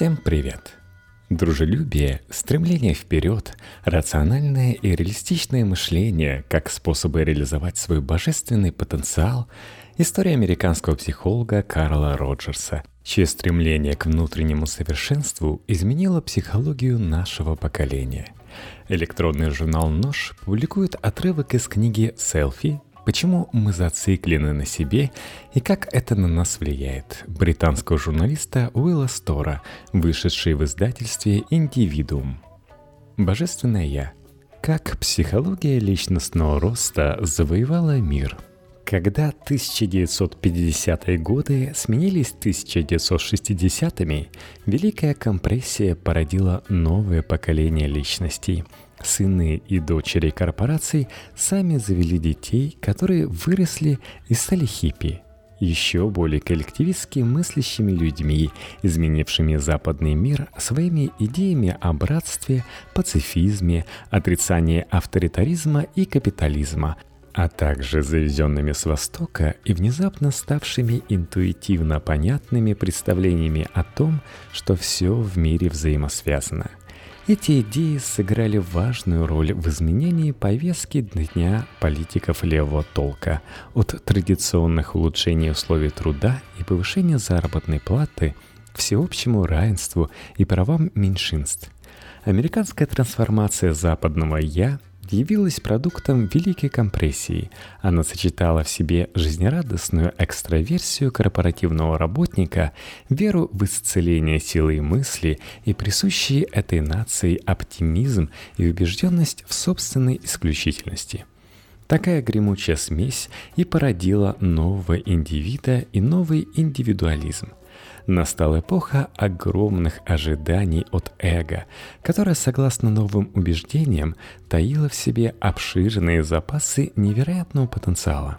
Всем привет! Дружелюбие, стремление вперед, рациональное и реалистичное мышление как способы реализовать свой божественный потенциал – история американского психолога Карла Роджерса, чье стремление к внутреннему совершенству изменило психологию нашего поколения. Электронный журнал «Нож» публикует отрывок из книги «Селфи. Почему мы зациклены на себе и как это на нас влияет» британского журналиста Уилла Стора, вышедший в издательстве «Индивидуум». Божественное Я. Как психология личностного роста завоевала мир – когда 1950-е годы сменились 1960-ми, Великая компрессия породила новое поколение личностей – Сыны и дочери корпораций сами завели детей, которые выросли и стали хиппи, еще более коллективистски мыслящими людьми, изменившими западный мир своими идеями о братстве, пацифизме, отрицании авторитаризма и капитализма, а также завезенными с Востока и внезапно ставшими интуитивно понятными представлениями о том, что все в мире взаимосвязано – эти идеи сыграли важную роль в изменении повестки дня политиков левого толка от традиционных улучшений условий труда и повышения заработной платы к всеобщему равенству и правам меньшинств. Американская трансформация западного «я» явилась продуктом великой компрессии. Она сочетала в себе жизнерадостную экстраверсию корпоративного работника, веру в исцеление силы и мысли и присущие этой нации оптимизм и убежденность в собственной исключительности. Такая гремучая смесь и породила нового индивида и новый индивидуализм. Настала эпоха огромных ожиданий от эго, которое, согласно новым убеждениям, таило в себе обширные запасы невероятного потенциала.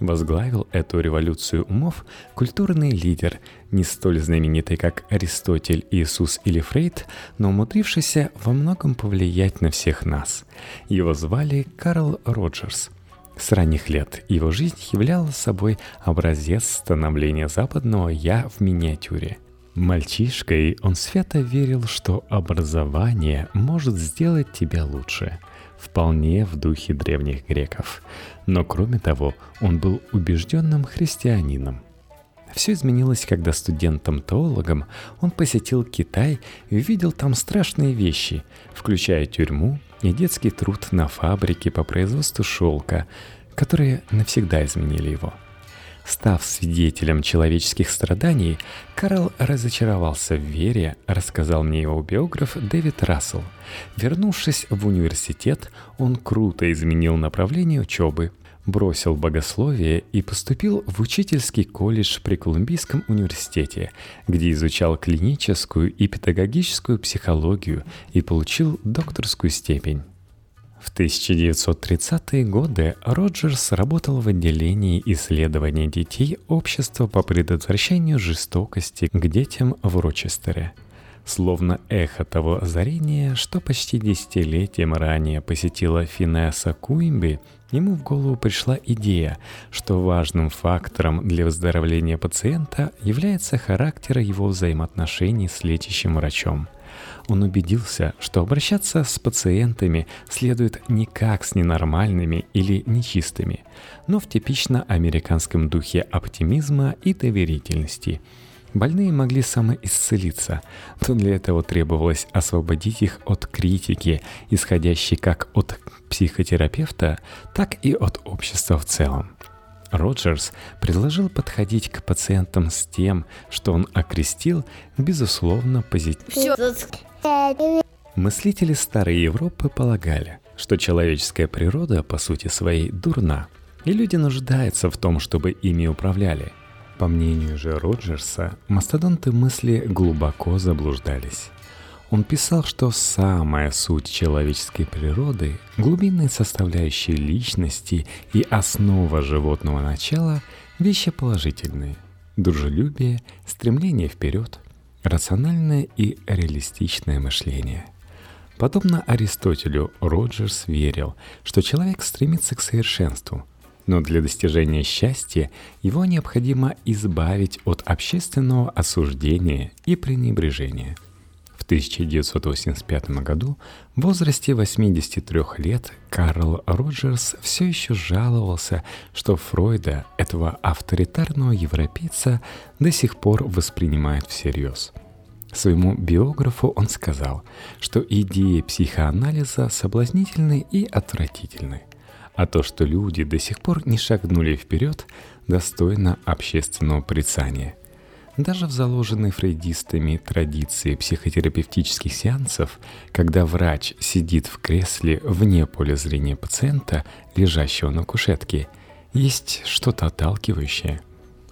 Возглавил эту революцию умов культурный лидер, не столь знаменитый, как Аристотель, Иисус или Фрейд, но умудрившийся во многом повлиять на всех нас. Его звали Карл Роджерс – с ранних лет его жизнь являла собой образец становления западного «я» в миниатюре. Мальчишкой он свято верил, что образование может сделать тебя лучше, вполне в духе древних греков. Но кроме того, он был убежденным христианином. Все изменилось, когда студентом-теологом он посетил Китай и увидел там страшные вещи, включая тюрьму, и детский труд на фабрике по производству шелка, которые навсегда изменили его. Став свидетелем человеческих страданий, Карл разочаровался в вере, рассказал мне его биограф Дэвид Рассел. Вернувшись в университет, он круто изменил направление учебы, бросил богословие и поступил в учительский колледж при Колумбийском университете, где изучал клиническую и педагогическую психологию и получил докторскую степень. В 1930-е годы Роджерс работал в отделении исследования детей Общества по предотвращению жестокости к детям в Рочестере – Словно эхо того озарения, что почти десятилетием ранее посетила Финесса Куимби, ему в голову пришла идея, что важным фактором для выздоровления пациента является характер его взаимоотношений с лечащим врачом. Он убедился, что обращаться с пациентами следует не как с ненормальными или нечистыми, но в типично американском духе оптимизма и доверительности – Больные могли самоисцелиться, но для этого требовалось освободить их от критики, исходящей как от психотерапевта, так и от общества в целом. Роджерс предложил подходить к пациентам с тем, что он окрестил, безусловно, позитивно. Мыслители Старой Европы полагали, что человеческая природа по сути своей дурна, и люди нуждаются в том, чтобы ими управляли – по мнению же Роджерса, мастодонты мысли глубоко заблуждались. Он писал, что самая суть человеческой природы, глубинные составляющие личности и основа животного начала – вещи положительные. Дружелюбие, стремление вперед, рациональное и реалистичное мышление. Подобно Аристотелю, Роджерс верил, что человек стремится к совершенству – Но для достижения счастья его необходимо избавить от общественного осуждения и пренебрежения. В 1985 году в возрасте 83 лет Карл Роджерс все еще жаловался, что Фройда, этого авторитарного европейца, до сих пор воспринимает всерьез. Своему биографу он сказал, что идеи психоанализа соблазнительны и отвратительны – а то, что люди до сих пор не шагнули вперед, достойно общественного порицания. Даже в заложенной фрейдистами традиции психотерапевтических сеансов, когда врач сидит в кресле вне поля зрения пациента, лежащего на кушетке, есть что-то отталкивающее.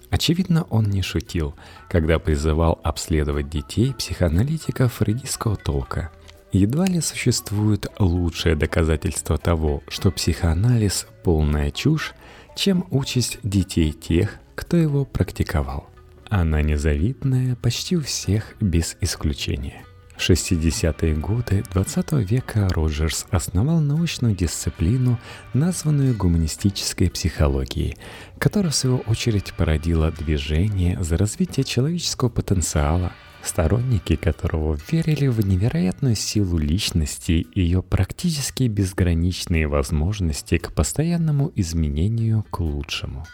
Очевидно, он не шутил, когда призывал обследовать детей психоаналитиков фрейдистского толка – Едва ли существует лучшее доказательство того, что психоанализ – полная чушь, чем участь детей тех, кто его практиковал. Она незавидная почти у всех без исключения. В 60-е годы 20 века Роджерс основал научную дисциплину, названную гуманистической психологией, которая в свою очередь породила движение за развитие человеческого потенциала, сторонники которого верили в невероятную силу личности и ее практически безграничные возможности к постоянному изменению к лучшему.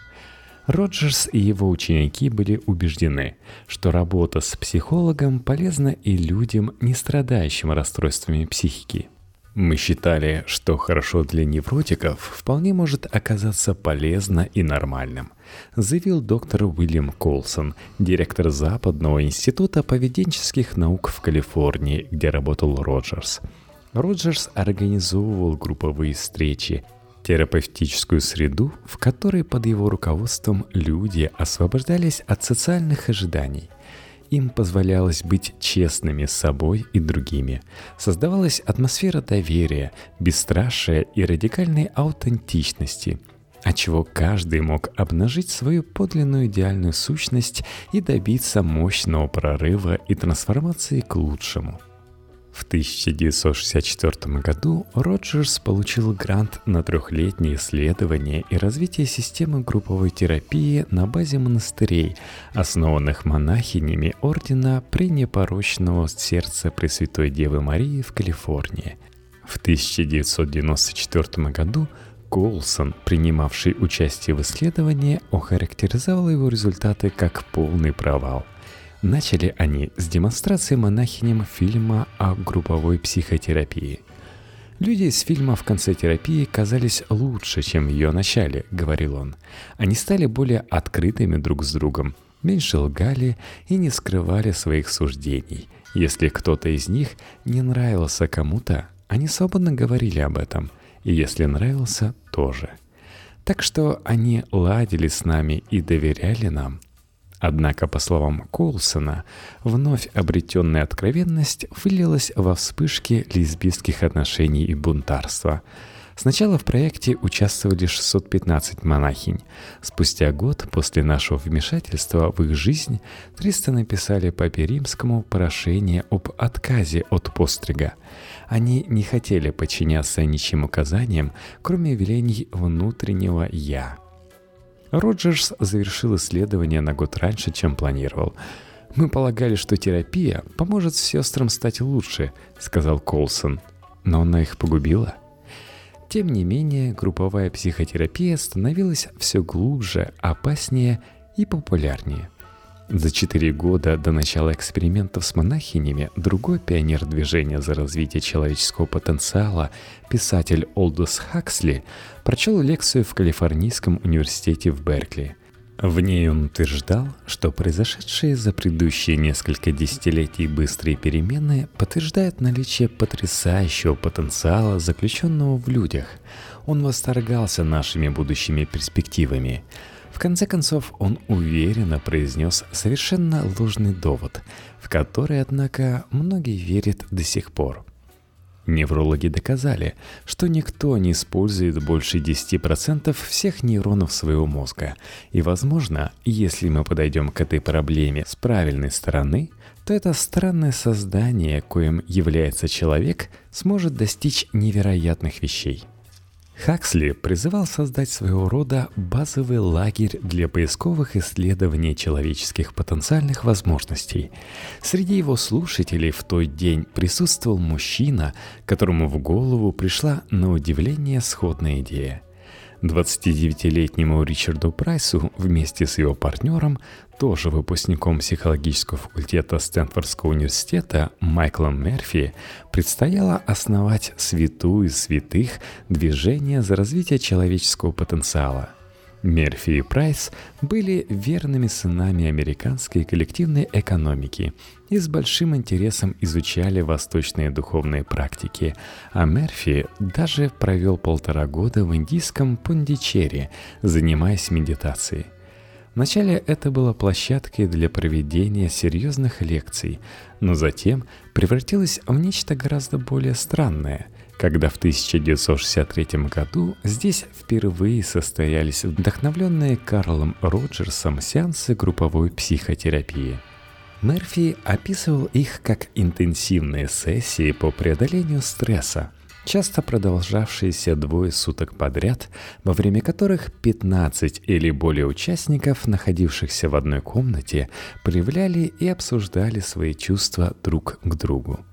Роджерс и его ученики были убеждены, что работа с психологом полезна и людям, не страдающим расстройствами психики – мы считали, что хорошо для невротиков вполне может оказаться полезно и нормальным, заявил доктор Уильям Колсон, директор Западного института поведенческих наук в Калифорнии, где работал Роджерс. Роджерс организовывал групповые встречи, терапевтическую среду, в которой под его руководством люди освобождались от социальных ожиданий – им позволялось быть честными с собой и другими. Создавалась атмосфера доверия, бесстрашия и радикальной аутентичности, отчего каждый мог обнажить свою подлинную идеальную сущность и добиться мощного прорыва и трансформации к лучшему – в 1964 году Роджерс получил грант на трехлетнее исследование и развитие системы групповой терапии на базе монастырей, основанных монахинями Ордена Пренепорочного Сердца Пресвятой Девы Марии в Калифорнии. В 1994 году Колсон, принимавший участие в исследовании, охарактеризовал его результаты как полный провал – Начали они с демонстрации монахиням фильма о групповой психотерапии. Люди из фильма в конце терапии казались лучше, чем в ее начале, говорил он. Они стали более открытыми друг с другом, меньше лгали и не скрывали своих суждений. Если кто-то из них не нравился кому-то, они свободно говорили об этом, и если нравился, тоже. Так что они ладили с нами и доверяли нам, Однако, по словам Колсона, вновь обретенная откровенность вылилась во вспышки лесбийских отношений и бунтарства. Сначала в проекте участвовали 615 монахинь. Спустя год после нашего вмешательства в их жизнь 300 написали Папе Римскому прошение об отказе от пострига. Они не хотели подчиняться ничьим указаниям, кроме велений внутреннего «я». Роджерс завершил исследование на год раньше, чем планировал. «Мы полагали, что терапия поможет сестрам стать лучше», — сказал Колсон. «Но она их погубила». Тем не менее, групповая психотерапия становилась все глубже, опаснее и популярнее – за четыре года до начала экспериментов с монахинями другой пионер движения за развитие человеческого потенциала, писатель Олдус Хаксли, прочел лекцию в Калифорнийском университете в Беркли. В ней он утверждал, что произошедшие за предыдущие несколько десятилетий быстрые перемены подтверждают наличие потрясающего потенциала, заключенного в людях. Он восторгался нашими будущими перспективами – в конце концов, он уверенно произнес совершенно ложный довод, в который, однако, многие верят до сих пор. Неврологи доказали, что никто не использует больше 10% всех нейронов своего мозга. И, возможно, если мы подойдем к этой проблеме с правильной стороны, то это странное создание, коим является человек, сможет достичь невероятных вещей – Хаксли призывал создать своего рода базовый лагерь для поисковых исследований человеческих потенциальных возможностей. Среди его слушателей в тот день присутствовал мужчина, которому в голову пришла на удивление сходная идея – 29-летнему Ричарду Прайсу вместе с его партнером, тоже выпускником психологического факультета Стэнфордского университета Майклом Мерфи, предстояло основать святую святых движение за развитие человеческого потенциала – Мерфи и Прайс были верными сынами американской коллективной экономики и с большим интересом изучали восточные духовные практики, а Мерфи даже провел полтора года в индийском Пундичере, занимаясь медитацией. Вначале это была площадкой для проведения серьезных лекций, но затем превратилось в нечто гораздо более странное – когда в 1963 году здесь впервые состоялись вдохновленные Карлом Роджерсом сеансы групповой психотерапии. Мерфи описывал их как интенсивные сессии по преодолению стресса, часто продолжавшиеся двое суток подряд, во время которых 15 или более участников, находившихся в одной комнате, проявляли и обсуждали свои чувства друг к другу.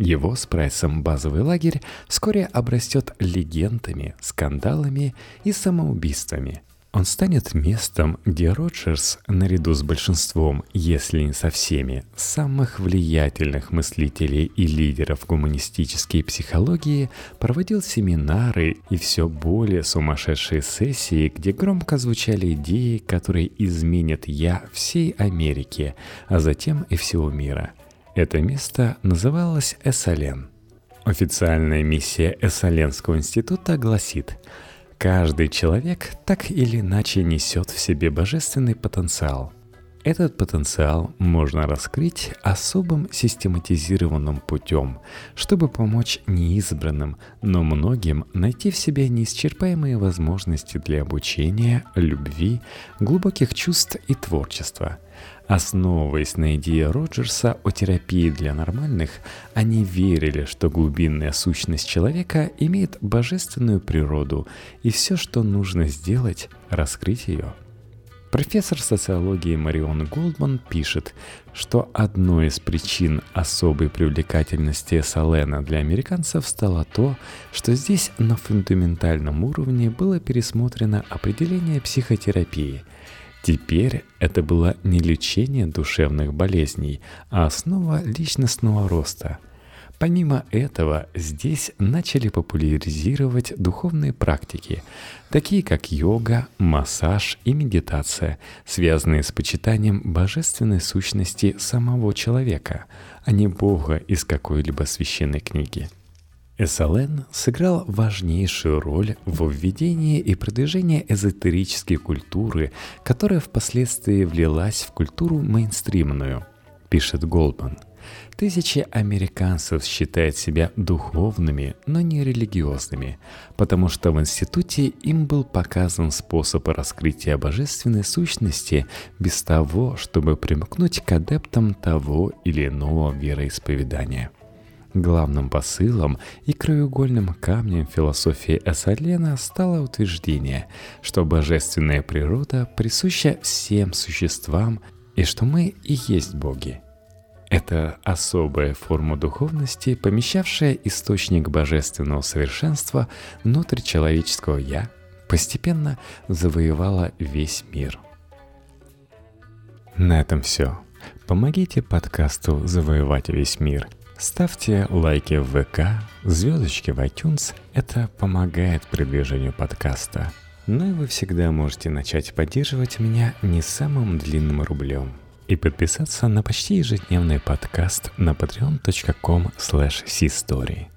Его с Прайсом базовый лагерь вскоре обрастет легендами, скандалами и самоубийствами. Он станет местом, где Роджерс, наряду с большинством, если не со всеми, самых влиятельных мыслителей и лидеров гуманистической психологии, проводил семинары и все более сумасшедшие сессии, где громко звучали идеи, которые изменят «я» всей Америки, а затем и всего мира – это место называлось Эссален. Официальная миссия Эссаленского института гласит «Каждый человек так или иначе несет в себе божественный потенциал. Этот потенциал можно раскрыть особым систематизированным путем, чтобы помочь неизбранным, но многим найти в себе неисчерпаемые возможности для обучения, любви, глубоких чувств и творчества – Основываясь на идее Роджерса о терапии для нормальных, они верили, что глубинная сущность человека имеет божественную природу, и все, что нужно сделать, раскрыть ее. Профессор социологии Марион Голдман пишет, что одной из причин особой привлекательности Салена для американцев стало то, что здесь на фундаментальном уровне было пересмотрено определение психотерапии – Теперь это было не лечение душевных болезней, а основа личностного роста. Помимо этого, здесь начали популяризировать духовные практики, такие как йога, массаж и медитация, связанные с почитанием божественной сущности самого человека, а не Бога из какой-либо священной книги – СЛН сыграл важнейшую роль в введении и продвижении эзотерической культуры, которая впоследствии влилась в культуру мейнстримную, пишет Голдман. Тысячи американцев считают себя духовными, но не религиозными, потому что в институте им был показан способ раскрытия божественной сущности без того, чтобы примкнуть к адептам того или иного вероисповедания – Главным посылом и краеугольным камнем философии Эссалена стало утверждение, что божественная природа присуща всем существам и что мы и есть боги. Это особая форма духовности, помещавшая источник божественного совершенства внутрь человеческого «я», постепенно завоевала весь мир. На этом все. Помогите подкасту завоевать весь мир – Ставьте лайки в ВК, звездочки в iTunes. Это помогает продвижению подкаста. Ну и вы всегда можете начать поддерживать меня не самым длинным рублем и подписаться на почти ежедневный подкаст на patreon.com slash